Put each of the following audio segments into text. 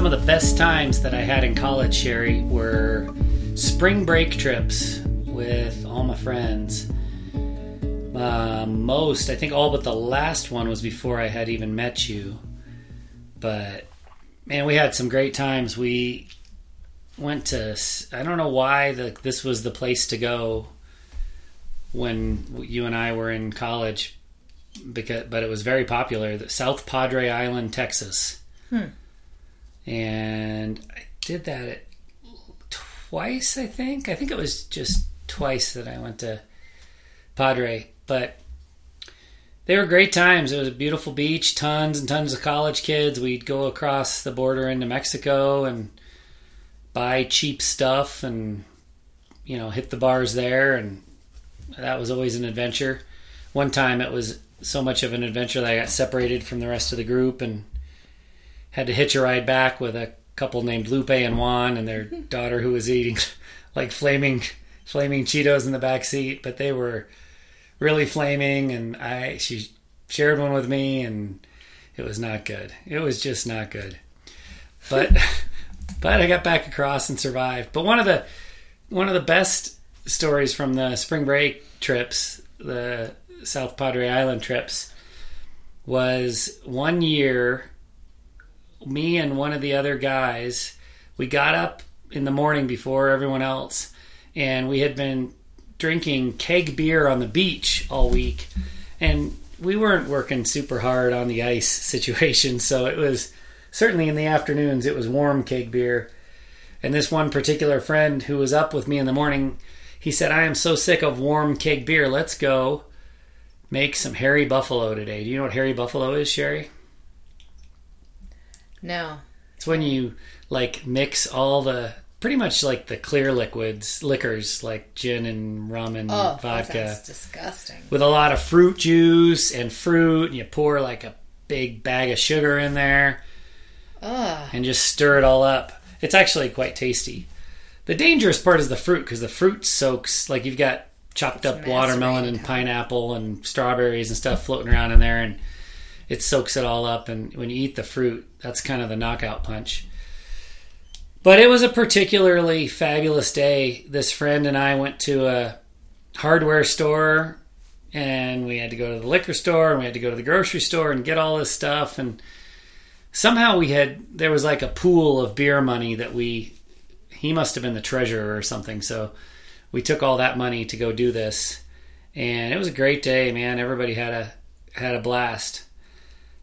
Some of the best times that I had in college, Sherry, were spring break trips with all my friends. Uh, most, I think all but the last one was before I had even met you. But man, we had some great times. We went to, I don't know why the, this was the place to go when you and I were in college, because, but it was very popular. South Padre Island, Texas. Hmm. And I did that twice, I think. I think it was just twice that I went to Padre, but they were great times. It was a beautiful beach, tons and tons of college kids. We'd go across the border into Mexico and buy cheap stuff and you know hit the bars there and that was always an adventure. One time it was so much of an adventure that I got separated from the rest of the group and had to hitch a ride back with a couple named Lupe and Juan and their daughter who was eating like flaming flaming Cheetos in the back seat, but they were really flaming and I she shared one with me and it was not good. It was just not good. But but I got back across and survived. But one of the one of the best stories from the spring break trips, the South Padre Island trips, was one year me and one of the other guys, we got up in the morning before everyone else, and we had been drinking keg beer on the beach all week, and we weren't working super hard on the ice situation, so it was certainly in the afternoons it was warm keg beer. And this one particular friend who was up with me in the morning, he said, "I am so sick of warm keg beer. Let's go make some hairy Buffalo today." Do you know what hairy Buffalo is, Sherry? No. It's when you like mix all the pretty much like the clear liquids, liquors like gin and rum and Oh, vodka that's disgusting. with a lot of fruit juice and fruit, and you pour like a big bag of sugar in there Ugh. and just stir it all up. It's actually quite tasty. The dangerous part is the fruit because the fruit soaks like you've got chopped up watermelon and pineapple and strawberries and stuff floating around in there and it soaks it all up and when you eat the fruit that's kind of the knockout punch. But it was a particularly fabulous day. This friend and I went to a hardware store and we had to go to the liquor store and we had to go to the grocery store and get all this stuff and somehow we had there was like a pool of beer money that we he must have been the treasurer or something so we took all that money to go do this and it was a great day man everybody had a had a blast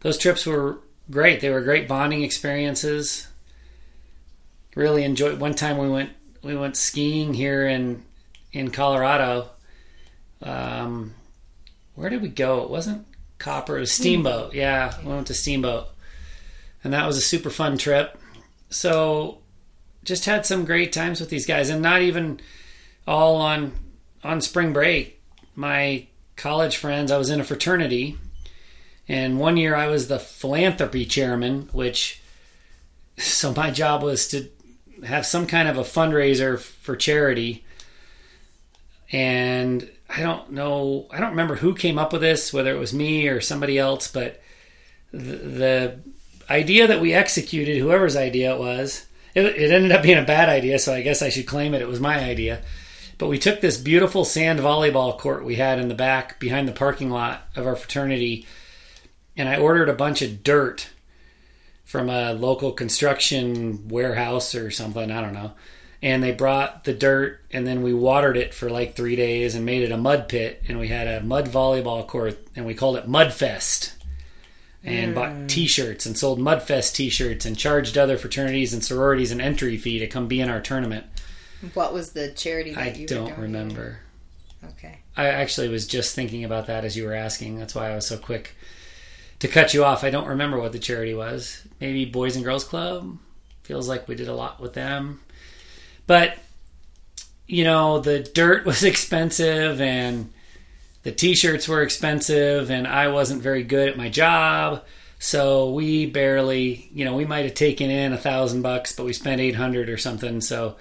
those trips were great. They were great bonding experiences. Really enjoyed one time we went we went skiing here in in colorado. Um where did we go? It wasn't copper it was steamboat. Yeah we went to steamboat. And that was a super fun trip. So just had some great times with these guys. And not even all on on spring break. My college friends, I was in a fraternity and one year I was the philanthropy chairman, which so my job was to have some kind of a fundraiser for charity. And I don't know, I don't remember who came up with this, whether it was me or somebody else, but the, the idea that we executed, whoever's idea it was, it, it ended up being a bad idea, so I guess I should claim it. It was my idea. But we took this beautiful sand volleyball court we had in the back behind the parking lot of our fraternity, and I ordered a bunch of dirt from a local construction warehouse or something. I don't know. And they brought the dirt, and then we watered it for like three days and made it a mud pit. And we had a mud volleyball court, and we called it Mudfest and bought hmm. t-shirts and sold mudfest t-shirts and charged other fraternities and sororities an entry fee to come be in our tournament What was the charity that i you don't remember Okay. i actually was just thinking about that as you were asking that's why i was so quick to cut you off i don't remember what the charity was maybe boys and girls club feels like we did a lot with them but you know the dirt was expensive and the t-shirts were expensive and I wasn't very good at my job. So we barely, you know, we might have taken in a thousand bucks, but we spent 800 or something. So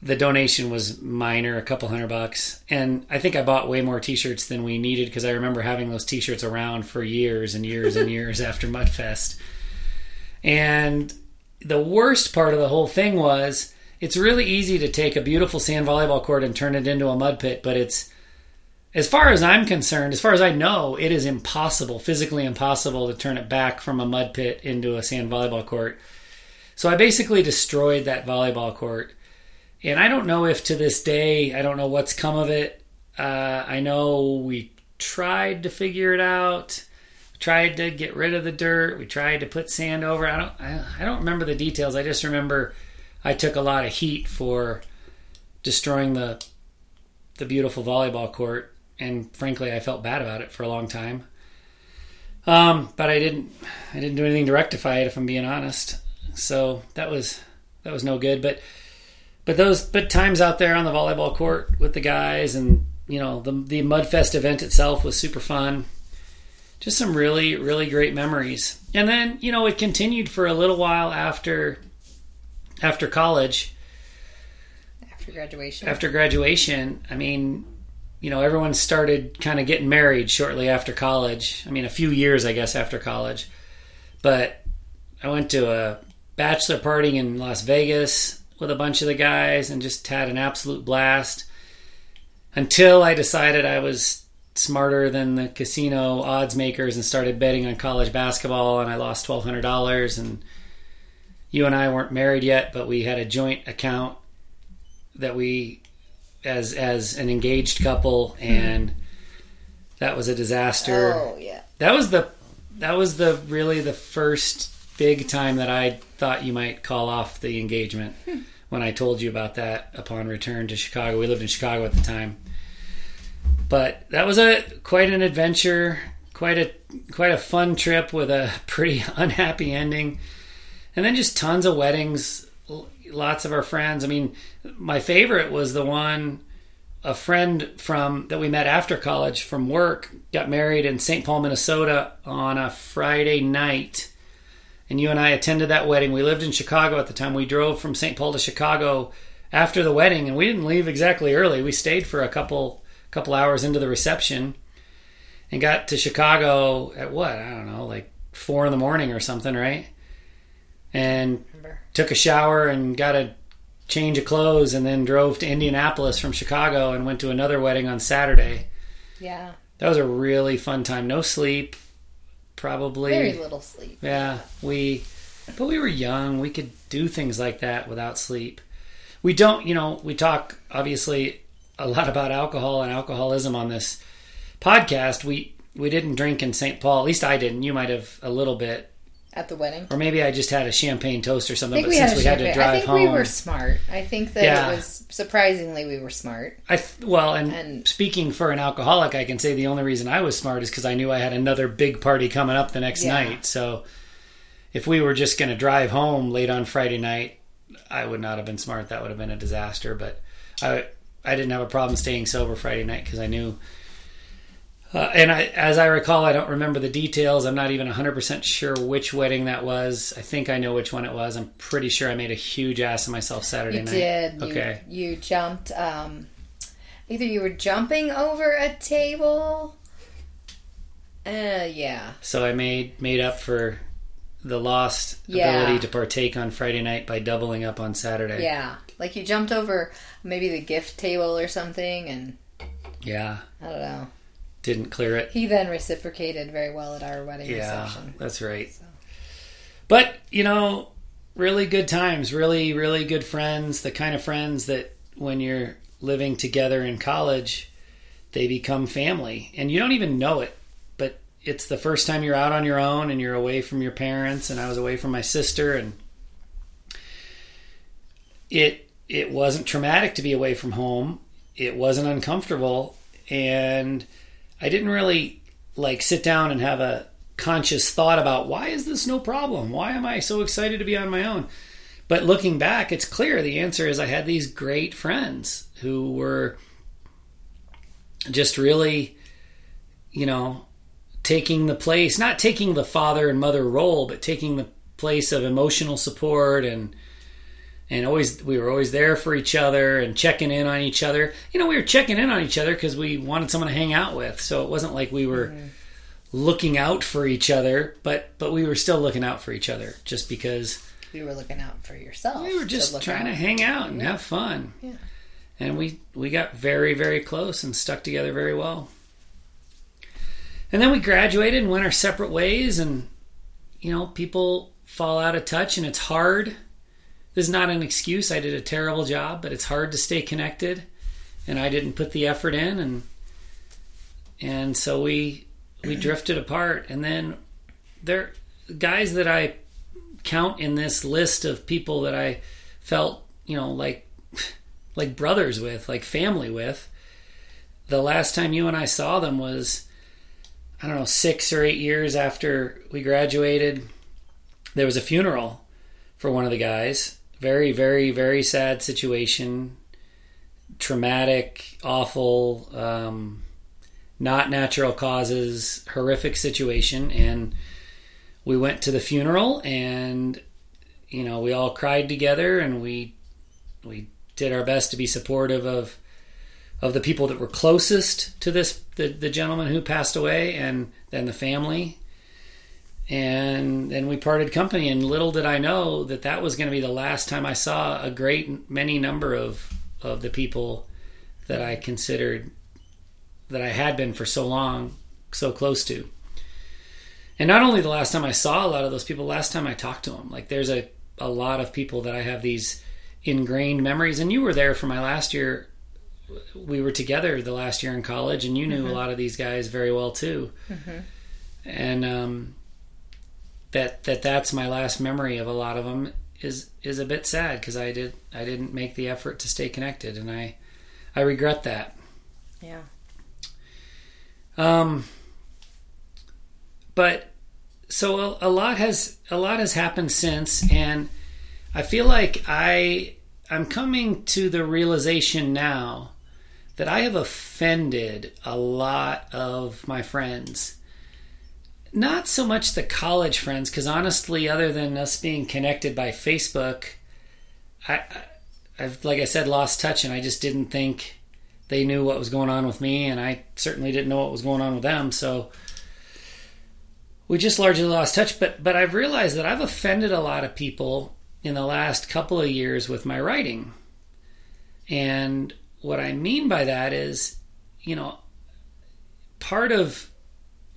the donation was minor, a couple hundred bucks. And I think I bought way more t-shirts than we needed because I remember having those t-shirts around for years and years and years after Mudfest. And the worst part of the whole thing was it's really easy to take a beautiful sand volleyball court and turn it into a mud pit, but it's as far as I'm concerned, as far as I know, it is impossible, physically impossible to turn it back from a mud pit into a sand volleyball court. So I basically destroyed that volleyball court. And I don't know if to this day, I don't know what's come of it. Uh, I know we tried to figure it out, tried to get rid of the dirt, we tried to put sand over. I don't, I, I don't remember the details. I just remember I took a lot of heat for destroying the the beautiful volleyball court, and frankly, I felt bad about it for a long time. Um, but I didn't, I didn't do anything to rectify it, if I'm being honest. So that was that was no good. But but those but times out there on the volleyball court with the guys, and you know the the Mudfest event itself was super fun. Just some really really great memories. And then you know it continued for a little while after after college After graduation. after graduation, I mean, you know, everyone started kind of getting married shortly after college. I mean, a few years, I guess, after college. But I went to a bachelor party in Las Vegas with a bunch of the guys and just had an absolute blast until I decided I was smarter than the casino odds makers and started betting on college basketball and I lost $1200 and you and I weren't married yet but we had a joint account that we as as an engaged couple and that was a disaster oh yeah. that was the that was the really the first big time that I thought you might call off the engagement when I told you about that upon return to Chicago. We lived in Chicago at the time. But that was a quite an adventure, quite a quite a fun trip with a pretty unhappy ending. And then just tons of weddings, lots of our friends. I mean, my favorite was the one a friend from that we met after college from work got married in St. Paul, Minnesota on a Friday night. And you and I attended that wedding. We lived in Chicago at the time. We drove from St. Paul to Chicago after the wedding and we didn't leave exactly early. We stayed for a couple couple hours into the reception and got to Chicago at what? I don't know, like 4 in the morning or something, right? And took a shower and got a change of clothes and then drove to Indianapolis from Chicago and went to another wedding on Saturday. Yeah. That was a really fun time. No sleep, probably. Very little sleep. Yeah, we, but we were young. We could do things like that without sleep. We don't, you know, we talk obviously a lot about alcohol and alcoholism on this podcast. We we didn't drink in St. Paul. At least I didn't. You might have a little bit, At the wedding. or maybe I just had a champagne toast or something. But we since had we had to champagne. drive I think home, we were smart. I think that Yeah. it was surprisingly we were smart. I th- well, and, And- speaking for an alcoholic, I can say the only reason I was smart is because I knew I had another big party coming up the next Yeah. night. So if we were just going to drive home late on Friday night, I would not have been smart. That would have been a disaster. But I I didn't have a problem staying sober Friday night because I knew. Uh, and I, as I recall, I don't remember the details. I'm not even 100% sure which wedding that was. I think I know which one it was. I'm pretty sure I made a huge ass of myself Saturday You night. did. You, Okay. You jumped. Um, either you were jumping over a table. Uh, yeah. So I made made up for the lost Yeah. ability to partake on Friday night by doubling up on Saturday. Yeah. Like you jumped over maybe the gift table or something, and Yeah, I don't know. Didn't clear it. He then reciprocated very well at our wedding Yeah, reception. that's right. So. But you know, really good times, really really good friends, the kind of friends that when you're living together in college, they become family, and you don't even know it. But it's the first time you're out on your own and you're away from your parents, and I was away from my sister, and it it wasn't traumatic to be away from home. It wasn't uncomfortable, and I didn't really like sit down and have a conscious thought about why is this no problem? Why am I so excited to be on my own? But looking back, it's clear the answer is I had these great friends who were just really, you know, taking the place, not taking the father and mother role, but taking the place of emotional support and and always we were always there for each other and checking in on each other. You know, we were checking in on each other because we wanted someone to hang out with. So it wasn't like we were looking out for each other, but but we were still looking out for each other just because You were looking out for yourself. We were just look trying to hang out and have fun. Yeah. And we we got very very close and stuck together very well. And then we graduated and went our separate ways and you know, people fall out of touch and it's hard. This is not an excuse. I did a terrible job, but it's hard to stay connected and I didn't put the effort in and and so we we drifted apart and then there guys that I count in this list of people that I felt, you know, like like brothers with, like family with. The last time you and I saw them was I don't know, 6 or 8 years after we graduated. There was a funeral for one of the guys. Very very very sad situation. Traumatic, awful, um, not natural causes, horrific situation and we went to the funeral and you know we all cried together and we we did our best to be supportive of of the people that were closest to this the, the gentleman who passed away and then the family and then we parted company and little did i know that that was going to be the last time i saw a great many number of of the people that i considered that i had been for so long so close to and not only the last time I saw a lot of those people, last time I talked to them. Like there's a, a lot of people that I have these ingrained memories. And you were there for my last year. We were together the last year in college, and you knew a lot of these guys very well too. And um, that that that's my last memory of a lot of them is is a bit sad because I did I didn't make the effort to stay connected, and I I regret that. Yeah. Um, but so a, a lot has a lot has happened since, and I feel like I I'm coming to the realization now that I have offended a lot of my friends. Not so much the college friends, because honestly, other than us being connected by Facebook, I, I've like I said lost touch, and I just didn't think they knew what was going on with me, and I certainly didn't know what was going on with them. So we just largely lost touch. But but I've realized that I've offended a lot of people in the last couple of years with my writing, and what I mean by that is, you know, part of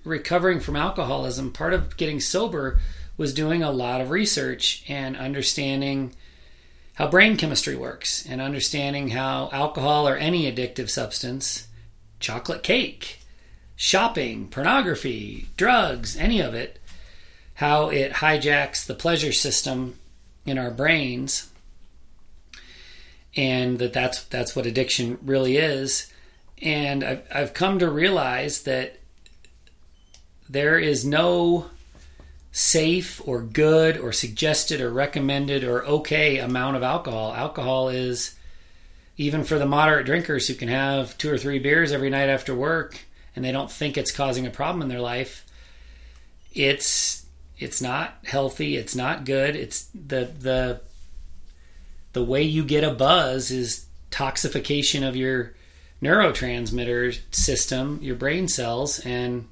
recovering from alcoholism, part of getting sober was doing a lot of research and understanding how brain chemistry works and understanding how alcohol or any addictive substance, chocolate cake, shopping, pornography, drugs, any of it, how it hijacks the pleasure system in our brains and that that's that's what addiction really is. And I've, I've come to realize that there is no safe or good or suggested or recommended or okay amount of alcohol. Alcohol is even for the moderate drinkers who can have two or three beers every night after work and they don't think it's causing a problem in their life. It's it's not healthy, it's not good. It's the the the way you get a buzz is toxification of your neurotransmitter system, your brain cells and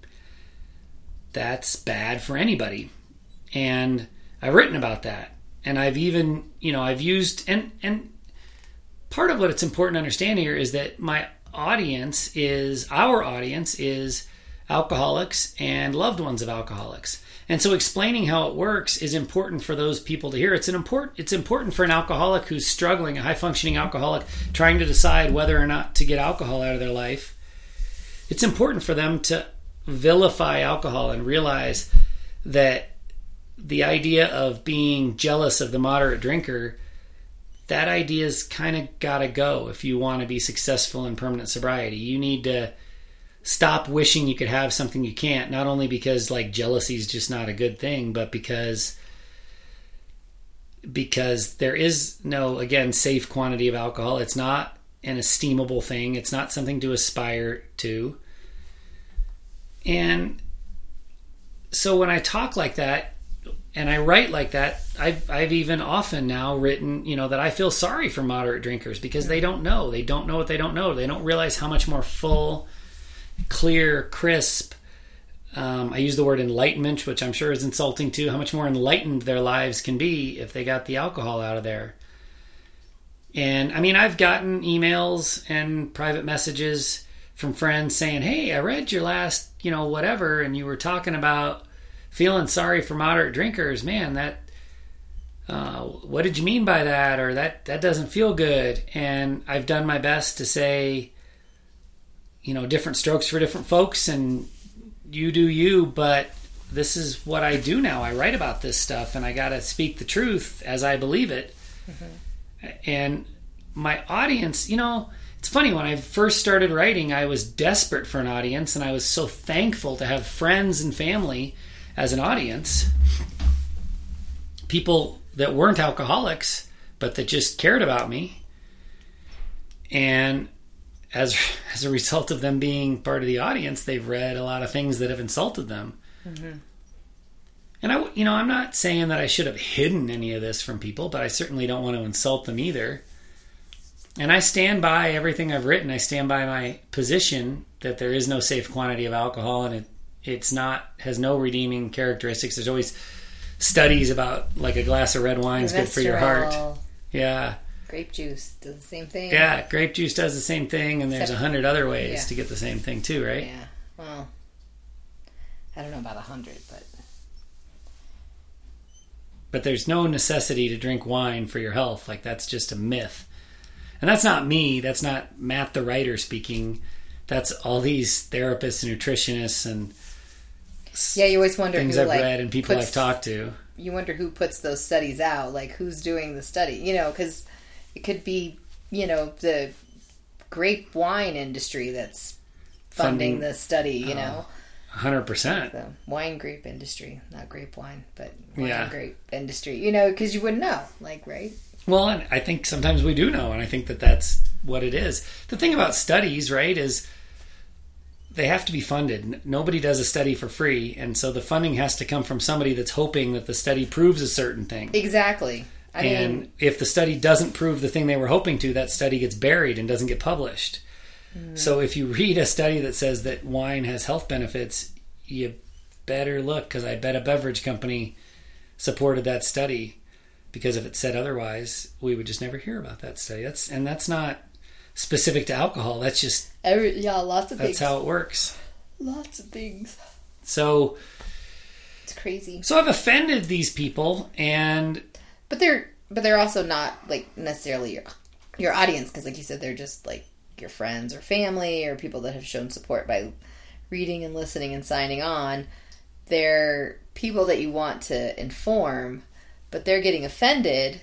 that's bad for anybody. And I've written about that. And I've even, you know, I've used and and part of what it's important to understand here is that my audience is our audience is alcoholics and loved ones of alcoholics. And so explaining how it works is important for those people to hear. It's an important it's important for an alcoholic who's struggling, a high functioning alcoholic trying to decide whether or not to get alcohol out of their life. It's important for them to vilify alcohol and realize that the idea of being jealous of the moderate drinker that idea's kind of got to go if you want to be successful in permanent sobriety. You need to stop wishing you could have something you can't not only because like jealousy is just not a good thing but because because there is no again safe quantity of alcohol. It's not an esteemable thing. It's not something to aspire to and so when I talk like that and I write like that, I've, I've even often now written, you know, that I feel sorry for moderate drinkers because they don't know. They don't know what they don't know. They don't realize how much more full, clear, crisp Um, I use the word enlightenment, which I'm sure is insulting too. How much more enlightened their lives can be if they got the alcohol out of there. And I mean, I've gotten emails and private messages from friends saying, "Hey, I read your last, you know, whatever, and you were talking about feeling sorry for moderate drinkers. Man, that uh, what did you mean by that? Or that that doesn't feel good." And I've done my best to say, you know, different strokes for different folks, and you do you, but this is what I do now. I write about this stuff, and I got to speak the truth as I believe it. Mm-hmm. And my audience, you know, it's funny when I first started writing, I was desperate for an audience, and I was so thankful to have friends and family as an audience. People that weren't alcoholics, but that just cared about me. And as as a result of them being part of the audience, they've read a lot of things that have insulted them. Mm-hmm. And I, you know, I'm not saying that I should have hidden any of this from people, but I certainly don't want to insult them either. And I stand by everything I've written. I stand by my position that there is no safe quantity of alcohol, and it it's not has no redeeming characteristics. There's always studies about like a glass of red wine is good for your heart. Yeah. Grape juice does the same thing. Yeah, grape juice does the same thing, and there's a hundred other ways yeah. to get the same thing too, right? Yeah. Well, I don't know about a hundred, but but there's no necessity to drink wine for your health. Like that's just a myth. And that's not me. That's not Matt the writer speaking. That's all these therapists and nutritionists and yeah. You always wonder things who, I've like, read and people puts, I've talked to. You wonder who puts those studies out. Like who's doing the study? You know, because it could be you know the grape wine industry that's funding, funding the study. You uh, know. Hundred percent. The wine grape industry, not grape wine, but wine yeah. grape industry. You know, because you wouldn't know, like, right? Well, and I think sometimes we do know, and I think that that's what it is. The thing about studies, right, is they have to be funded. Nobody does a study for free, and so the funding has to come from somebody that's hoping that the study proves a certain thing. Exactly. I and mean, if the study doesn't prove the thing they were hoping to, that study gets buried and doesn't get published. Mm. So if you read a study that says that wine has health benefits, you better look because I bet a beverage company supported that study because if it said otherwise, we would just never hear about that study. That's and that's not specific to alcohol. That's just Every, yeah, lots of that's things. how it works. Lots of things. So it's crazy. So I've offended these people, and but they're but they're also not like necessarily your your audience because, like you said, they're just like your friends or family or people that have shown support by reading and listening and signing on. They're people that you want to inform but they're getting offended.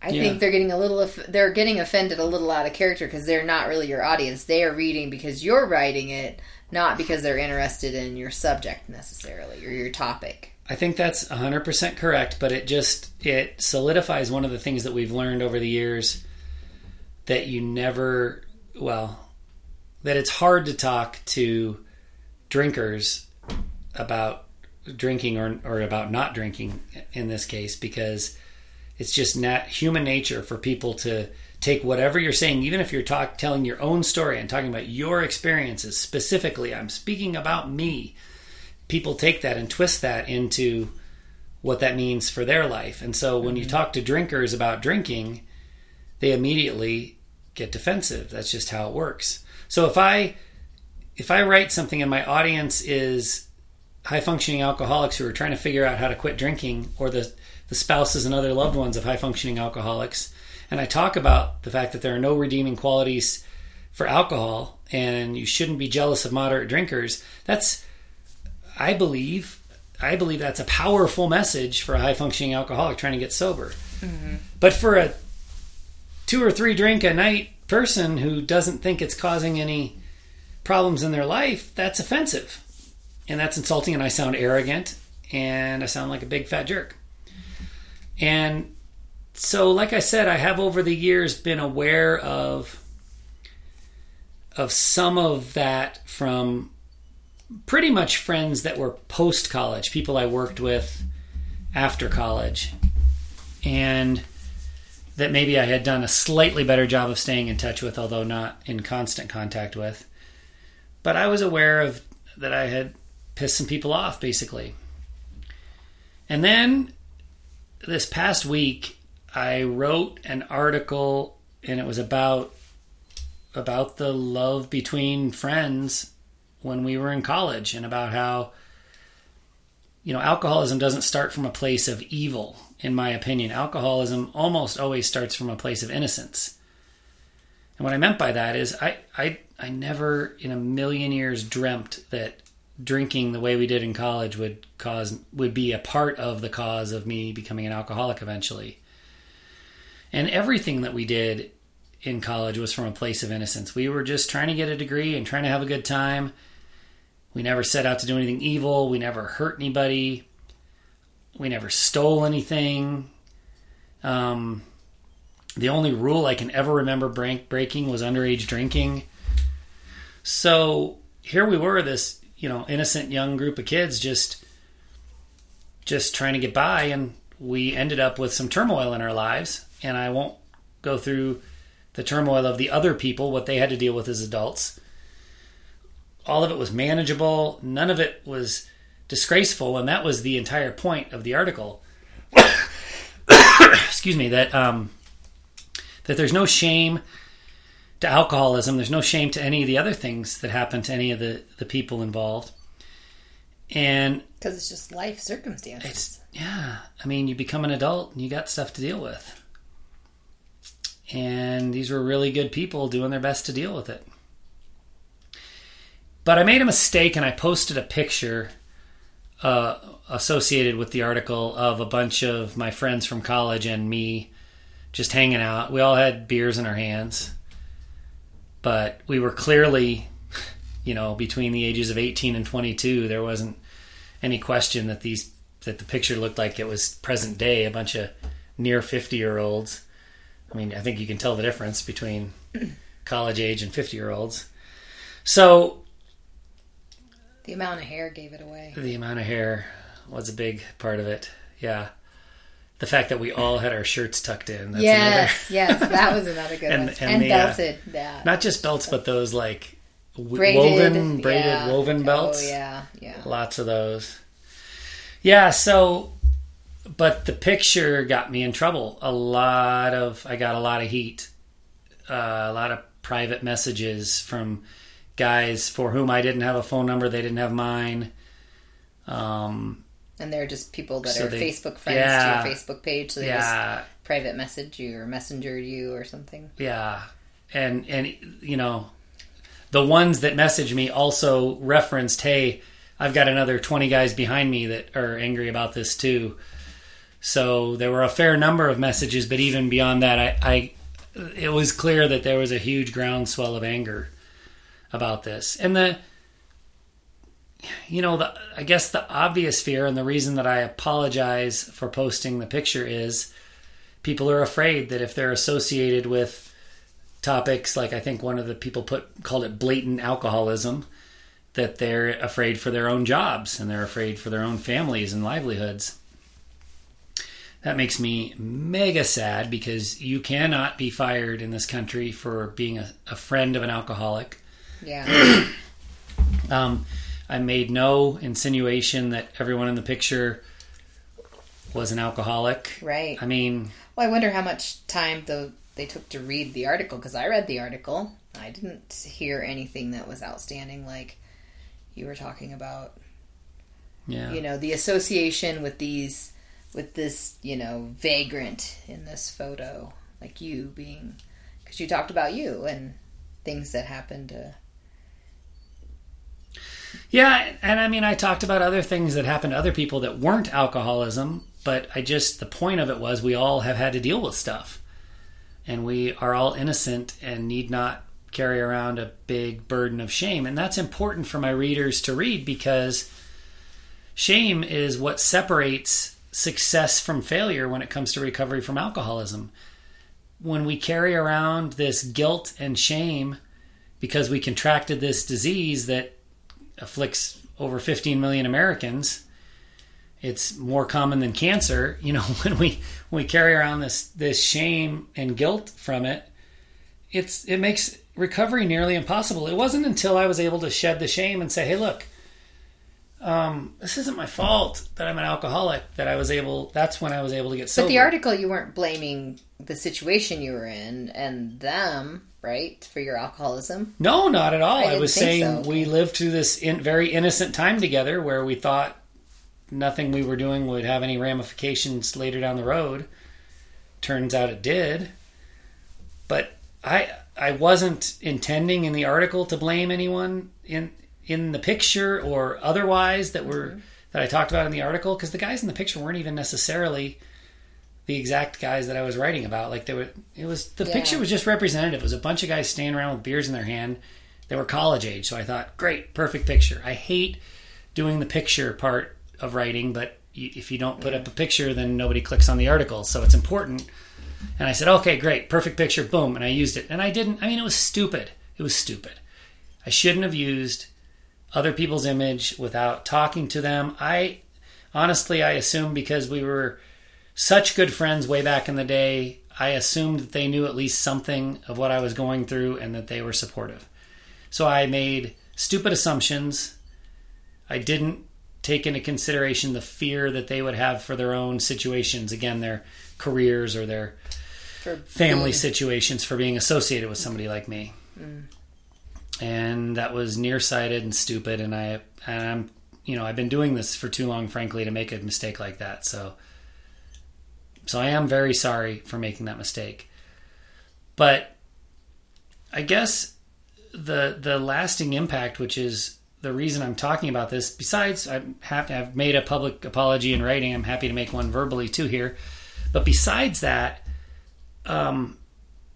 I yeah. think they're getting a little they're getting offended a little out of character because they're not really your audience. They are reading because you're writing it, not because they're interested in your subject necessarily or your topic. I think that's 100% correct, but it just it solidifies one of the things that we've learned over the years that you never well that it's hard to talk to drinkers about drinking or, or about not drinking in this case because it's just not human nature for people to take whatever you're saying even if you're talk, telling your own story and talking about your experiences specifically. I'm speaking about me. People take that and twist that into what that means for their life. And so when mm-hmm. you talk to drinkers about drinking they immediately get defensive. That's just how it works. So if i if i write something and my audience is high functioning alcoholics who are trying to figure out how to quit drinking or the, the spouses and other loved ones of high functioning alcoholics. And I talk about the fact that there are no redeeming qualities for alcohol and you shouldn't be jealous of moderate drinkers. That's, I believe, I believe that's a powerful message for a high functioning alcoholic trying to get sober. Mm-hmm. But for a two or three drink a night person who doesn't think it's causing any problems in their life, that's offensive and that's insulting and I sound arrogant and I sound like a big fat jerk. And so like I said, I have over the years been aware of of some of that from pretty much friends that were post college, people I worked with after college. And that maybe I had done a slightly better job of staying in touch with, although not in constant contact with. But I was aware of that I had piss some people off, basically. And then this past week, I wrote an article, and it was about about the love between friends when we were in college, and about how you know alcoholism doesn't start from a place of evil. In my opinion, alcoholism almost always starts from a place of innocence. And what I meant by that is I, I I never in a million years dreamt that drinking the way we did in college would cause would be a part of the cause of me becoming an alcoholic eventually. And everything that we did in college was from a place of innocence. We were just trying to get a degree and trying to have a good time. We never set out to do anything evil. We never hurt anybody. We never stole anything. Um, the only rule I can ever remember break, breaking was underage drinking. So here we were, this you know innocent young group of kids, just just trying to get by, and we ended up with some turmoil in our lives. And I won't go through the turmoil of the other people, what they had to deal with as adults. All of it was manageable. None of it was disgraceful, and that was the entire point of the article. Excuse me. That um, that there's no shame to alcoholism. There's no shame to any of the other things that happen to any of the, the people involved. And because it's just life circumstances. It's yeah. I mean, you become an adult and you got stuff to deal with. And these were really good people doing their best to deal with it. But I made a mistake and I posted a picture uh, associated with the article of a bunch of my friends from college and me just hanging out. We all had beers in our hands, but we were clearly, you know, between the ages of 18 and 22. There wasn't any question that these that the picture looked like it was present day. A bunch of near 50 year olds. I mean, I think you can tell the difference between college age and 50 year olds. So the amount of hair gave it away. The amount of hair was a big part of it. Yeah the fact that we all had our shirts tucked in. That's yes, yes, that was another good and, one. And, and the, uh, belted. Uh, yeah. Not just belts, but those like braided, woven, braided, yeah. woven belts. Oh yeah, yeah. Lots of those. Yeah. So, but the picture got me in trouble. A lot of I got a lot of heat, uh, a lot of private messages from guys for whom I didn't have a phone number. They didn't have mine. Um, and they're just people that so are they, Facebook friends yeah, to your Facebook page, so they yeah. just private message you or messenger you or something. Yeah, and and you know, the ones that message me also referenced, "Hey, I've got another twenty guys behind me that are angry about this too." So there were a fair number of messages, but even beyond that, I, I it was clear that there was a huge groundswell of anger about this, and the you know, the, I guess the obvious fear and the reason that I apologize for posting the picture is people are afraid that if they're associated with topics like I think one of the people put called it blatant alcoholism, that they're afraid for their own jobs and they're afraid for their own families and livelihoods. That makes me mega sad because you cannot be fired in this country for being a, a friend of an alcoholic. Yeah. um, I made no insinuation that everyone in the picture was an alcoholic. Right. I mean, well, I wonder how much time though they took to read the article because I read the article. I didn't hear anything that was outstanding like you were talking about. Yeah. You know, the association with these with this, you know, vagrant in this photo, like you being because you talked about you and things that happened to yeah, and I mean, I talked about other things that happened to other people that weren't alcoholism, but I just, the point of it was we all have had to deal with stuff. And we are all innocent and need not carry around a big burden of shame. And that's important for my readers to read because shame is what separates success from failure when it comes to recovery from alcoholism. When we carry around this guilt and shame because we contracted this disease that afflicts over 15 million Americans, it's more common than cancer. You know, when we when we carry around this this shame and guilt from it, it's it makes recovery nearly impossible. It wasn't until I was able to shed the shame and say, "Hey, look, um, this isn't my fault that I'm an alcoholic. That I was able. That's when I was able to get sober. But the article, you weren't blaming the situation you were in and them, right, for your alcoholism. No, not at all. I I, was saying so. we lived through this in, very innocent time together where we thought nothing we were doing would have any ramifications later down the road. Turns out it did. But I I wasn't intending in the article to blame anyone in in the picture or otherwise that were Mm-hmm. that I talked about in the article because the guys in the picture weren't even necessarily the exact guys that I was writing about. Like they were, it was the Yeah. picture was just representative. It was a bunch of guys standing around with beers in their hand. They were college age, so I thought, great, perfect picture. I hate doing the picture part of writing, but if you don't put up a picture, then nobody clicks on the article. So it's important. And I said, okay, great, perfect picture, boom, and I used it. And I didn't. I mean, it was stupid. It was stupid. I shouldn't have used other people's image without talking to them. I honestly, I assume because we were such good friends way back in the day, I assumed that they knew at least something of what I was going through and that they were supportive. So I made stupid assumptions. I didn't take into consideration the fear that they would have for their own situations, again, their careers or their For family being- situations for being associated with somebody like me. Mm. And that was nearsighted and stupid and I and I'm you know, I've been doing this for too long frankly to make a mistake like that. So so I am very sorry for making that mistake. But I guess the the lasting impact which is the reason I'm talking about this besides I'm happy I've made a public apology in writing I'm happy to make one verbally too here but besides that um,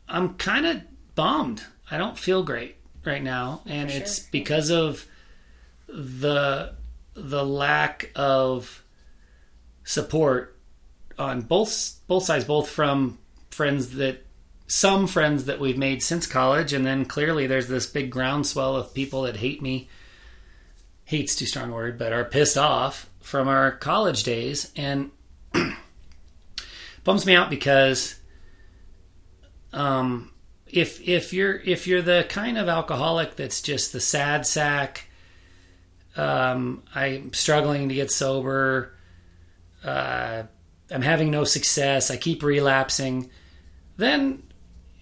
I'm kind of bummed. I don't feel great right now, and For it's sure. because of the the lack of support on both both sides, both from friends that some friends that we've made since college, and then clearly there's this big groundswell of people that hate me. Hate's too strong a word, but are pissed off from our college days, and bums me out because um, if if you're if you're the kind of alcoholic that's just the sad sack, um, I'm struggling to get sober. Uh, I'm having no success. I keep relapsing. Then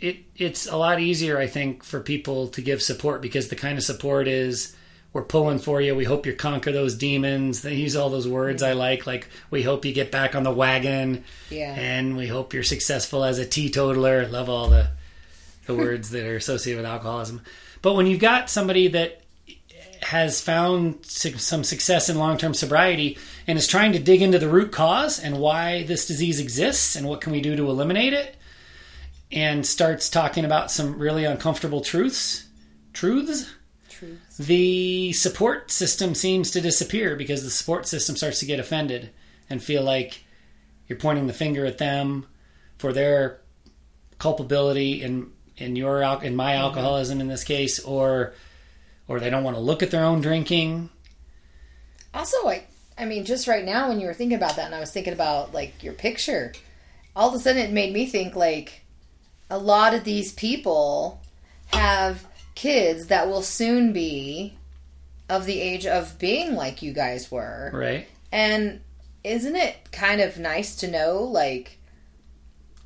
it it's a lot easier, I think, for people to give support because the kind of support is we're pulling for you. We hope you conquer those demons. They use all those words I like, like we hope you get back on the wagon Yeah. and we hope you're successful as a teetotaler. Love all the the words that are associated with alcoholism. But when you've got somebody that has found some success in long-term sobriety and is trying to dig into the root cause and why this disease exists and what can we do to eliminate it and starts talking about some really uncomfortable truths truths Truths. the support system seems to disappear because the support system starts to get offended and feel like you're pointing the finger at them for their culpability in in your in my mm-hmm. alcoholism in this case or or they don't want to look at their own drinking Also, I, I mean, just right now when you were thinking about that, and I was thinking about like your picture, all of a sudden it made me think like a lot of these people have kids that will soon be of the age of being like you guys were. right And isn't it kind of nice to know, like,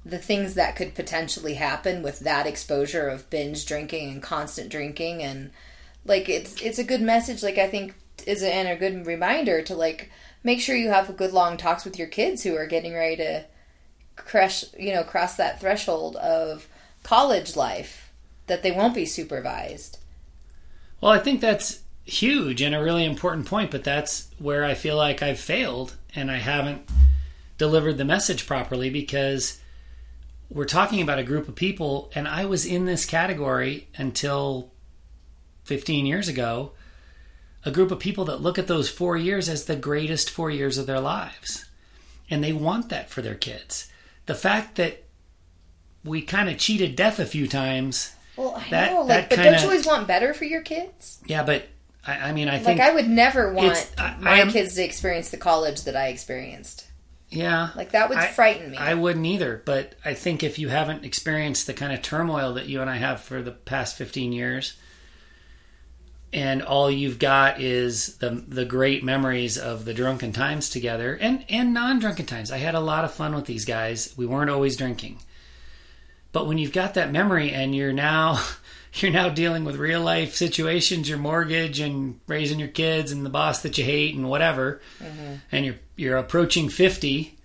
the things that could potentially happen with that exposure of binge drinking and constant drinking? And, like, it's it's a good message, like, I think, is a, and a good reminder to, like, make sure you have good long talks with your kids who are getting ready to crush, you know, cross that threshold of college life, that they won't be supervised. Well, I think that's huge and a really important point, but that's where I feel like I've failed and I haven't delivered the message properly because we're talking about a group of people, and I was in this category until 15 years ago. A group of people that look at those four years as the greatest four years of their lives. And they want that for their kids. The fact that we kind of cheated death a few times Well, I That- know, like, that but kinda- don't you always want better for your kids? Yeah, but I, I mean, I think Like I would never want I- my am- kids to experience the college that I experienced. yeah, Like that would I- frighten me. I wouldn't either. But I think if you haven't experienced the kind of turmoil that you and I have for the past fifteen years, and all you've got is the the great memories of the drunken times together and and non-drunken times. I had a lot of fun with these guys. We weren't always drinking. But when you've got that memory and you're now you're now dealing with real life situations, your mortgage and raising your kids and the boss that you hate and whatever, mm-hmm. and you're you're approaching 50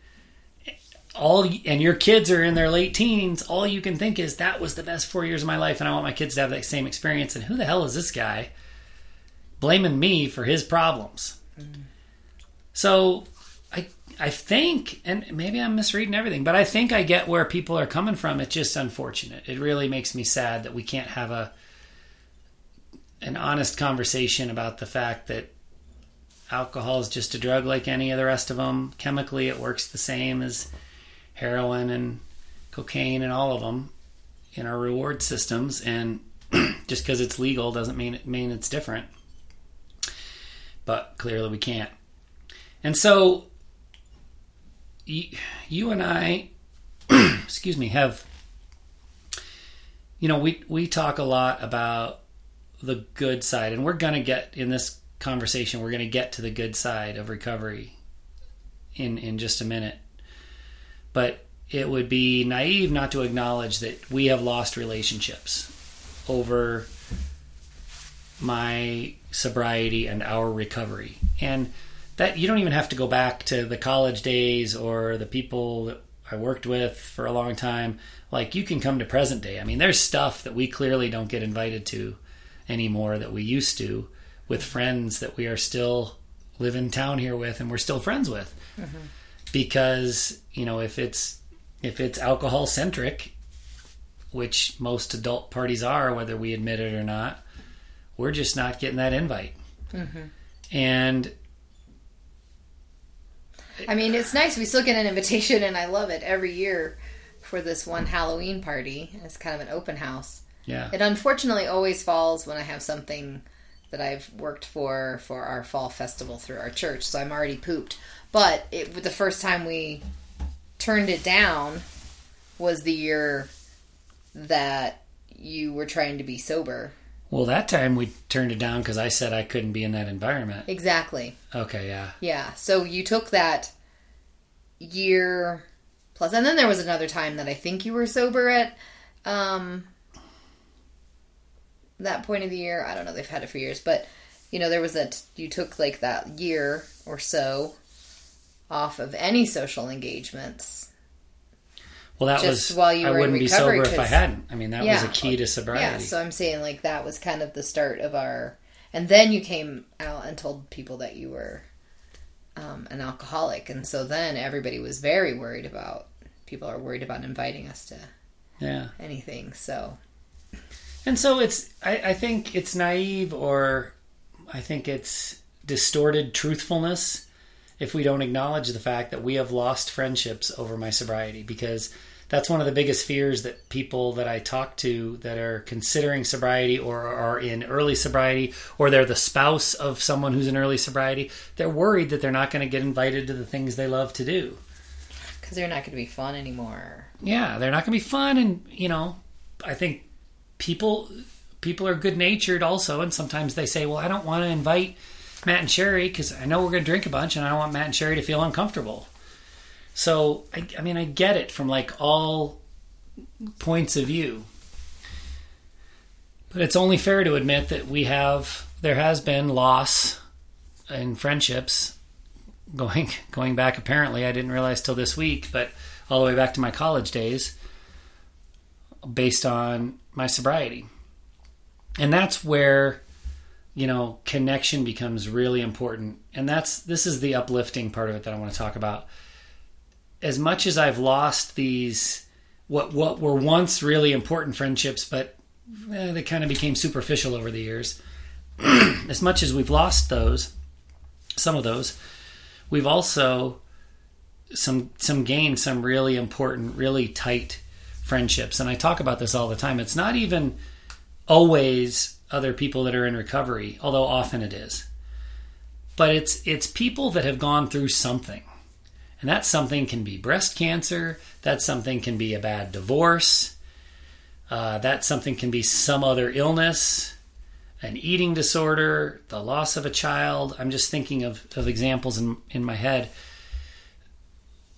all and your kids are in their late teens, all you can think is that was the best 4 years of my life and I want my kids to have that same experience and who the hell is this guy? Blaming me for his problems. Mm. So I I think, and maybe I'm misreading everything, but I think I get where people are coming from. It's just unfortunate. It really makes me sad that we can't have a an honest conversation about the fact that alcohol is just a drug like any of the rest of them. Chemically, it works the same as heroin and cocaine and all of them in our reward systems. And just because it's legal doesn't mean it mean it's different but clearly we can't. And so you, and I, excuse me, have, you know, we, we talk a lot about the good side, and we're going to get in this conversation, we're going to get to the good side of recovery in, in just a minute. But it would be naive not to acknowledge that we have lost relationships over my sobriety and our recovery. And that you don't even have to go back to the college days or the people that I worked with for a long time. Like you can come to present day. I mean, there's stuff that we clearly don't get invited to anymore that we used to with friends that we are still live in town here with and we're still friends with. Mm-hmm. Because, you know, if it's if it's alcohol centric, which most adult parties are, whether we admit it or not, we're just not getting that invite. Mm-hmm. And I mean, it's nice. We still get an invitation, and I love it every year for this one Halloween party. It's kind of an open house. Yeah. It unfortunately always falls when I have something that I've worked for for our fall festival through our church, so I'm already pooped. But it, the first time we turned it down was the year that you were trying to be sober well, that time we turned it down because I said I couldn't be in that environment. Exactly. Okay, yeah. Yeah. So you took that year plus, and then there was another time that I think you were sober at um, that point of the year. I don't know. They've had it for years, but you know, there was that you took like that year or so off of any social engagements well, that Just was while you I were wouldn't be sober if I hadn't. I mean, that yeah, was a key to sobriety. Yeah, so I'm saying like that was kind of the start of our. And then you came out and told people that you were um, an alcoholic, and so then everybody was very worried about. People are worried about inviting us to. Yeah. Anything so. And so it's. I, I think it's naive, or I think it's distorted truthfulness if we don't acknowledge the fact that we have lost friendships over my sobriety because that's one of the biggest fears that people that I talk to that are considering sobriety or are in early sobriety or they're the spouse of someone who's in early sobriety, they're worried that they're not going to get invited to the things they love to do. Because they're not going to be fun anymore. Yeah, they're not going to be fun. And, you know, I think people people are good natured also and sometimes they say well i don't want to invite matt and sherry because i know we're going to drink a bunch and i don't want matt and sherry to feel uncomfortable so I, I mean, I get it from like all points of view, but it's only fair to admit that we have there has been loss in friendships. Going going back. Apparently, I didn't realize till this week, but all the way back to my college days, based on my sobriety, and that's where you know connection becomes really important. And that's this is the uplifting part of it that i want to talk about as much as I've lost these what what were once really important friendships, but eh, they kind of became superficial over the years. as much as we've lost those, some of those, we've also some some gained some really important, really tight friendships. And I talk about this all the time. It's not even always other people that are in recovery, although often it is. But it's it's people that have gone through something and that something can be breast cancer, that something can be a bad divorce, uh, that something can be some other illness, an eating disorder, the loss of a child. I'm just thinking of, of examples in, in my head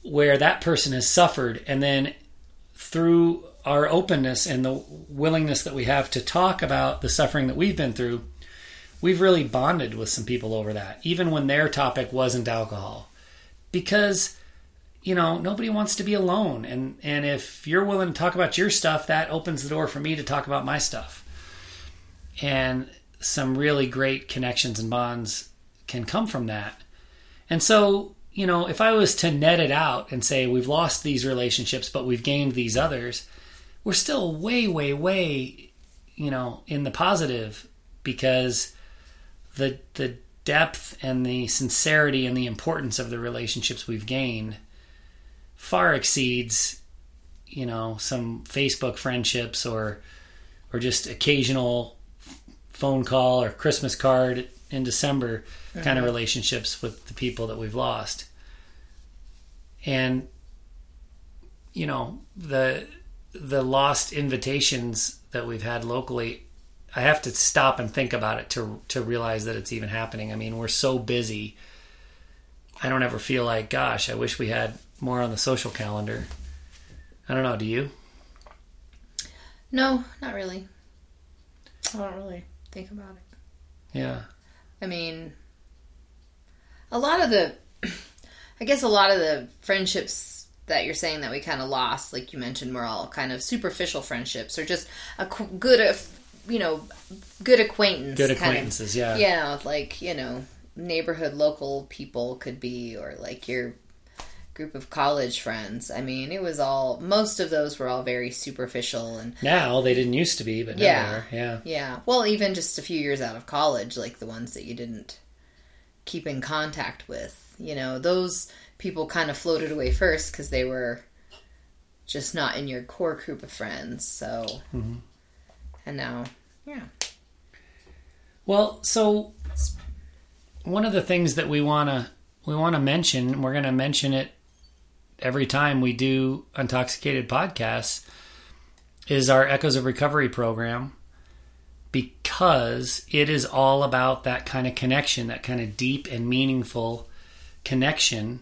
where that person has suffered, and then through our openness and the willingness that we have to talk about the suffering that we've been through, we've really bonded with some people over that, even when their topic wasn't alcohol. Because, you know, nobody wants to be alone. And, and if you're willing to talk about your stuff, that opens the door for me to talk about my stuff. And some really great connections and bonds can come from that. And so, you know, if I was to net it out and say we've lost these relationships, but we've gained these others, we're still way, way, way, you know, in the positive because the the depth and the sincerity and the importance of the relationships we've gained far exceeds, you know, some Facebook friendships or or just occasional phone call or Christmas card in December mm-hmm. kind of relationships with the people that we've lost. And you know, the the lost invitations that we've had locally, I have to stop and think about it to to realize that it's even happening. I mean, we're so busy. I don't ever feel like, gosh, I wish we had more on the social calendar. I don't know. Do you? No, not really. I don't really think about it. Yeah. I mean, a lot of the, I guess a lot of the friendships that you're saying that we kind of lost, like you mentioned, were all kind of superficial friendships or just a good, you know, good acquaintance. Good acquaintances, kind of, yeah. Yeah, like, you know, neighborhood local people could be, or like your group of college friends. I mean, it was all, most of those were all very superficial. and Now, they didn't used to be, but yeah. Yeah. Yeah. Well, even just a few years out of college, like the ones that you didn't keep in contact with, you know, those people kind of floated away first because they were just not in your core group of friends. So, mm-hmm. And now, yeah. Well, so one of the things that we want to we want to mention, we're going to mention it every time we do Untoxicated podcasts, is our Echoes of Recovery program because it is all about that kind of connection, that kind of deep and meaningful connection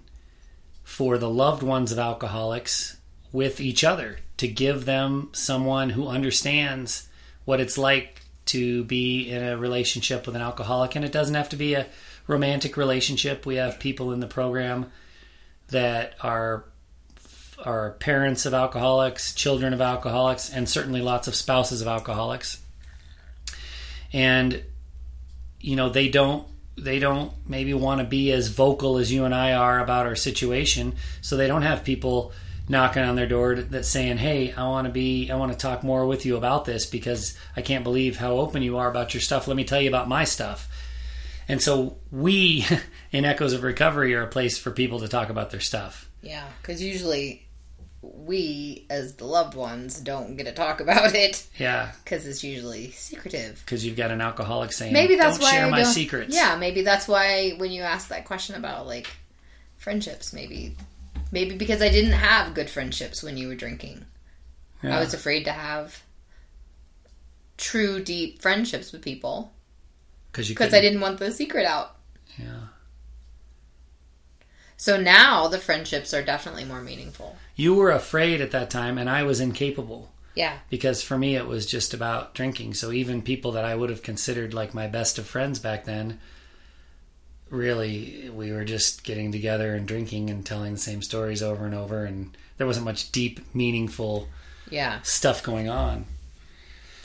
for the loved ones of alcoholics with each other to give them someone who understands what it's like to be in a relationship with an alcoholic and it doesn't have to be a romantic relationship. We have people in the program that are are parents of alcoholics children of alcoholics and certainly lots of spouses of alcoholics. And you know they don't they don't maybe want to be as vocal as you and I are about our situation, so they don't have people knocking on their door that's saying, "Hey, I want to be I want to talk more with you about this because I can't believe how open you are about your stuff. Let me tell you about my stuff." And so we in Echoes of Recovery are a place for people to talk about their stuff. Yeah, cuz usually we as the loved ones don't get to talk about it. Yeah, because it's usually secretive. Because you've got an alcoholic saying, "Maybe that's don't why share I my secrets." Yeah, maybe that's why when you ask that question about like friendships, maybe maybe because I didn't have good friendships when you were drinking. Yeah. I was afraid to have true, deep friendships with people because I didn't want the secret out. Yeah. So now the friendships are definitely more meaningful. You were afraid at that time, and I was incapable. Yeah. Because for me, it was just about drinking. So even people that I would have considered like my best of friends back then, really, we were just getting together and drinking and telling the same stories over and over, and there wasn't much deep, meaningful yeah stuff going on.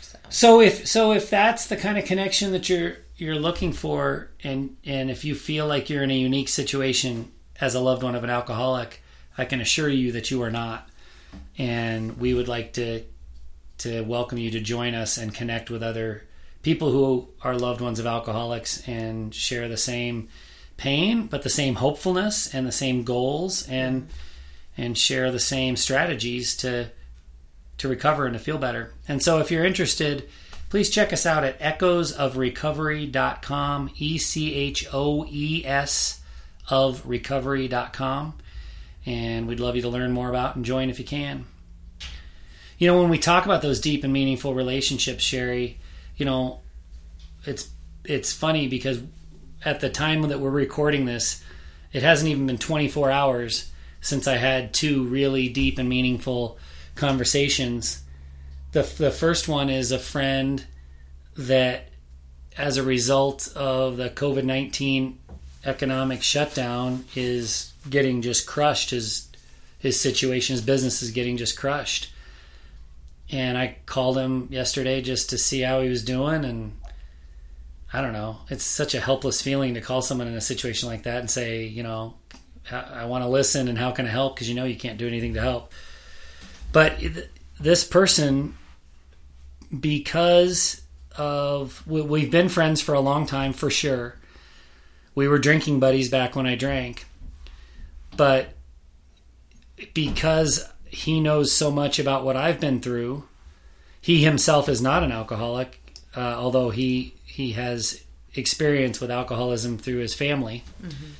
So. so if so, if that's the kind of connection that you're you're looking for, and and if you feel like you're in a unique situation as a loved one of an alcoholic, I can assure you that you are not. And we would like to to welcome you to join us and connect with other people who are loved ones of alcoholics and share the same pain, but the same hopefulness and the same goals and and share the same strategies to to recover and to feel better. And so if you're interested, please check us out at echoesofrecovery.com, E C H O E S of recovery.com. And we'd love you to learn more about and join if you can. You know, when we talk about those deep and meaningful relationships, Sherry, you know, it's it's funny because at the time that we're recording this, it hasn't even been 24 hours since I had two really deep and meaningful conversations. The the first one is a friend that as a result of the COVID-19 economic shutdown is getting just crushed his his situation his business is getting just crushed and I called him yesterday just to see how he was doing and I don't know. It's such a helpless feeling to call someone in a situation like that and say you know I want to listen and how can I help? Because you know you can't do anything to help. But this person because of we've been friends for a long time for sure. We were drinking buddies back when I drank. But because he knows so much about what I've been through. He himself is not an alcoholic, uh, although he he has experience with alcoholism through his family. Mm-hmm.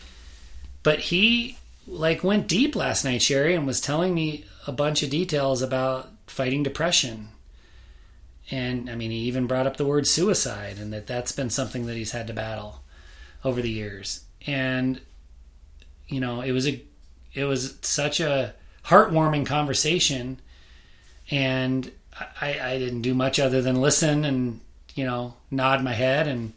But he like went deep last night, Sherry, and was telling me a bunch of details about fighting depression. And I mean, he even brought up the word suicide, and that that's been something that he's had to battle over the years. And you know, it was a it was such a heartwarming conversation, and I, I didn't do much other than listen and you know nod my head and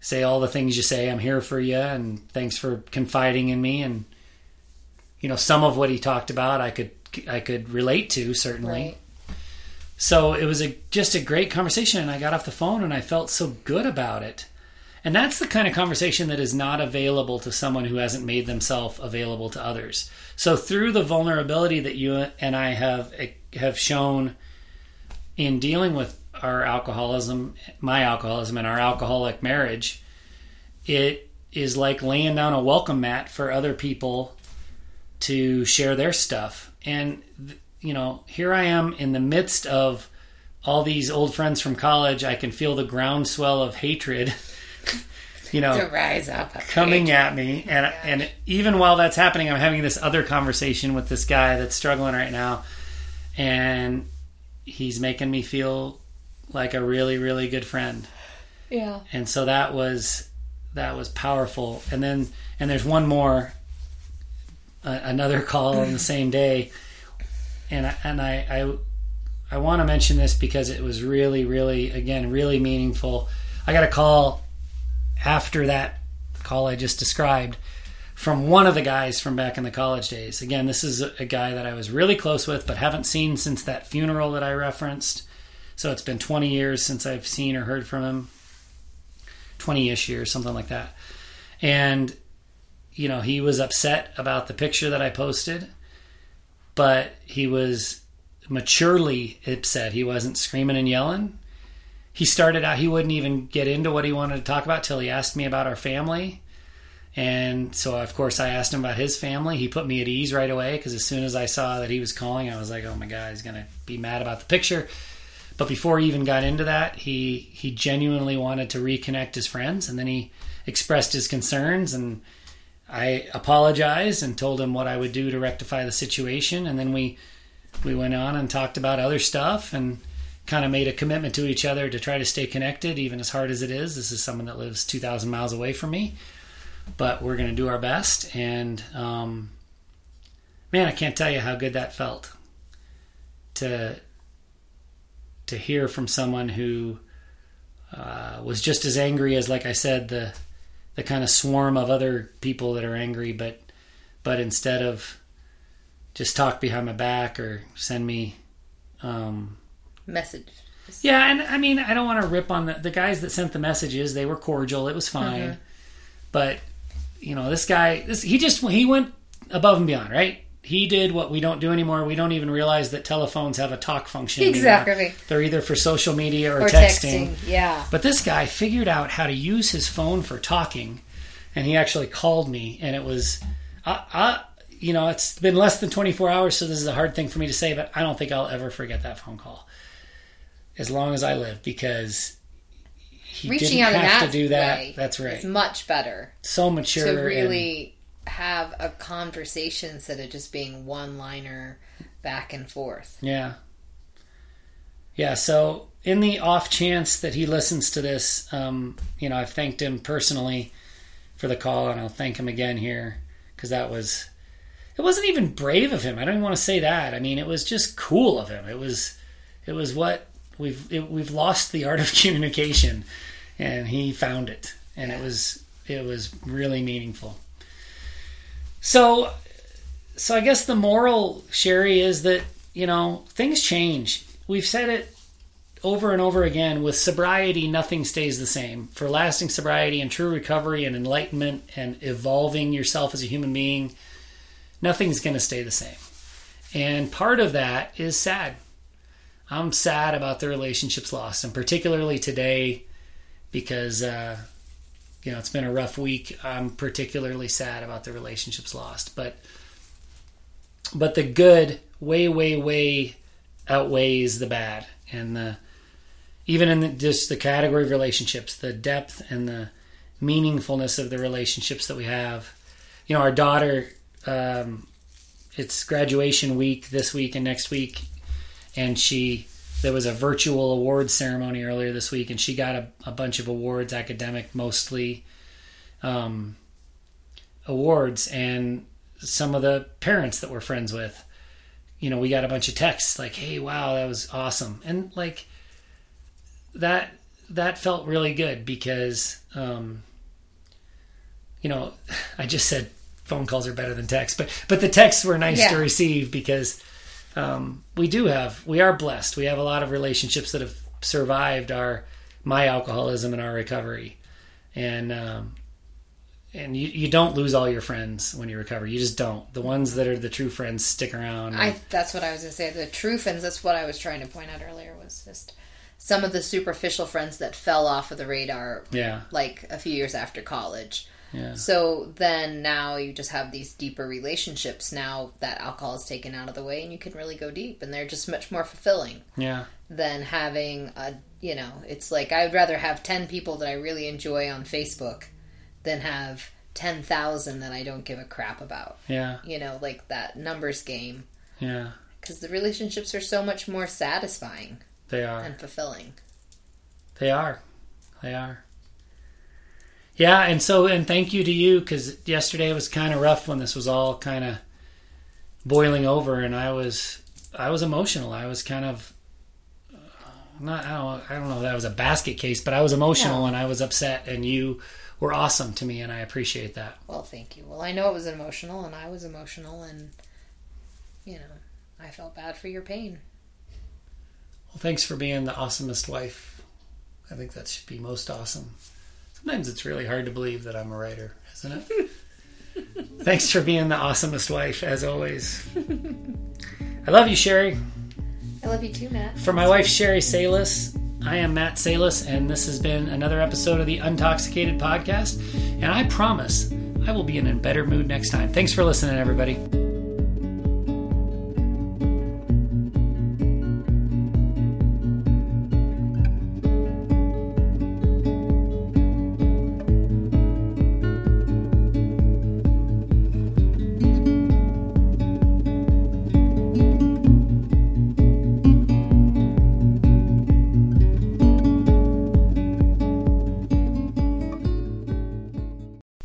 say all the things you say. I'm here for you, and thanks for confiding in me. And you know, some of what he talked about, I could I could relate to certainly. Right. So it was a just a great conversation, and I got off the phone and I felt so good about it. And that's the kind of conversation that is not available to someone who hasn't made themselves available to others. So through the vulnerability that you and I have eh, have shown in dealing with our alcoholism, my alcoholism and our alcoholic marriage, it is like laying down a welcome mat for other people to share their stuff. And you know, here I am in the midst of all these old friends from college. I can feel the groundswell of hatred you know, to rise up coming at me. And and even while that's happening, I'm having this other conversation with this guy that's struggling right now, and he's making me feel like a really really good friend. Yeah. And so that was that was powerful. And then and there's one more uh, another call on the same day, and I, and I I I want to mention this because it was really really again really meaningful. I got a call after that call I just described from one of the guys from back in the college days. Again, this is a guy that I was really close with, but haven't seen since that funeral that I referenced. So it's been 20 years since I've seen or heard from him. 20 ish years, something like that. And, you know, he was upset about the picture that I posted, but he was maturely upset. He wasn't screaming and yelling he started out he wouldn't even get into what he wanted to talk about till he asked me about our family. And so of course i asked him about his family. He put me at ease right away because as soon as i saw that he was calling i was like oh my god he's gonna be mad about the picture. But before he even got into that he he genuinely wanted to reconnect his friends and then he expressed his concerns and i apologized and told him what i would do to rectify the situation. And then we we went on and talked about other stuff and kind of made a commitment to each other to try to stay connected, even as hard as it is. This is someone that lives 2,000 miles away from me, but we're going to do our best. And um, man, I can't tell you how good that felt to to hear from someone who uh, was just as angry as, like I said, the the kind of swarm of other people that are angry, but but instead of just talk behind my back or send me um, message. Yeah, and I mean, I don't want to rip on the, the guys that sent the messages. They were cordial. It was fine. Mm-hmm. But, you know, this guy, this, he just, he went above and beyond, right? He did what we don't do anymore. We don't even realize that telephones have a talk function. Exactly. Anymore. They're either for social media or, or texting. texting. Yeah. But this guy figured out how to use his phone for talking, and he actually called me, and it was, I, I, you know, it's been less than 24 hours, so this is a hard thing for me to say, but I don't think I'll ever forget that phone call as long as I live because he Reaching didn't have to do that. That's right. It's much better. So mature to really and, have a conversation instead of just being one liner back and forth. Yeah. yeah, so in the off chance that he listens to this, um, you know, I've thanked him personally for the call, and I'll thank him again here because that was. It wasn't even brave of him. I don't even want to say that. I mean, it was just cool of him. It was, it was what we've it, we've lost the art of communication, and he found it, and it was it was really meaningful. So, so I guess the moral, Sherry, is that you know things change. We've said it over and over again with sobriety nothing stays the same for lasting sobriety and true recovery and enlightenment and evolving yourself as a human being nothing's going to stay the same and part of that is sad i'm sad about the relationships lost and particularly today because uh, you know it's been a rough week. I'm particularly sad about the relationships lost but but the good way way way outweighs the bad. And the even in the, just the category of relationships, the depth and the meaningfulness of the relationships that we have. You know, our daughter, um, it's graduation week this week and next week, and she there was a virtual awards ceremony earlier this week, and she got a, a bunch of awards, academic mostly, um, awards, and some of the parents that we're friends with, you know, we got a bunch of texts like, "Hey, wow, that was awesome," and like that that felt really good because um, you know I just said phone calls are better than texts, but but the texts were nice yeah. to receive because um, we do have we are blessed. We have a lot of relationships that have survived our my alcoholism and our recovery, and um, and you, you don't lose all your friends when you recover. You just don't. The ones that are the true friends stick around. I that's what I was gonna say. The true friends. That's what I was trying to point out earlier. Was just some of the superficial friends that fell off of the radar yeah like a few years after college yeah. So then now you just have these deeper relationships now that alcohol is taken out of the way and you can really go deep and they're just much more fulfilling. Yeah. Than having a, you know, it's like I would rather have 10 people that I really enjoy on Facebook than have 10,000 that I don't give a crap about. Yeah. You know, like that numbers game. Yeah. Cuz the relationships are so much more satisfying. They are. And fulfilling. They are. They are. Yeah, and so and thank you to you because yesterday was kind of rough when this was all kind of boiling over, and I was I was emotional. I was kind of not I don't I don't know that was a basket case, but I was emotional no. and I was upset, and you were awesome to me, and I appreciate that. Well, thank you. Well, I know it was emotional, and I was emotional, and you know I felt bad for your pain. Well, thanks for being the awesomest wife. I think that should be most awesome. Sometimes it's really hard to believe that I'm a writer, isn't it? thanks for being the awesomest wife, as always. I love you, Sherry. I love you too, Matt. For my wife, Sherry Salis, I am Matt Salis, and this has been another episode of the Untoxicated Podcast. And I promise I will be in a better mood next time. Thanks for listening, everybody.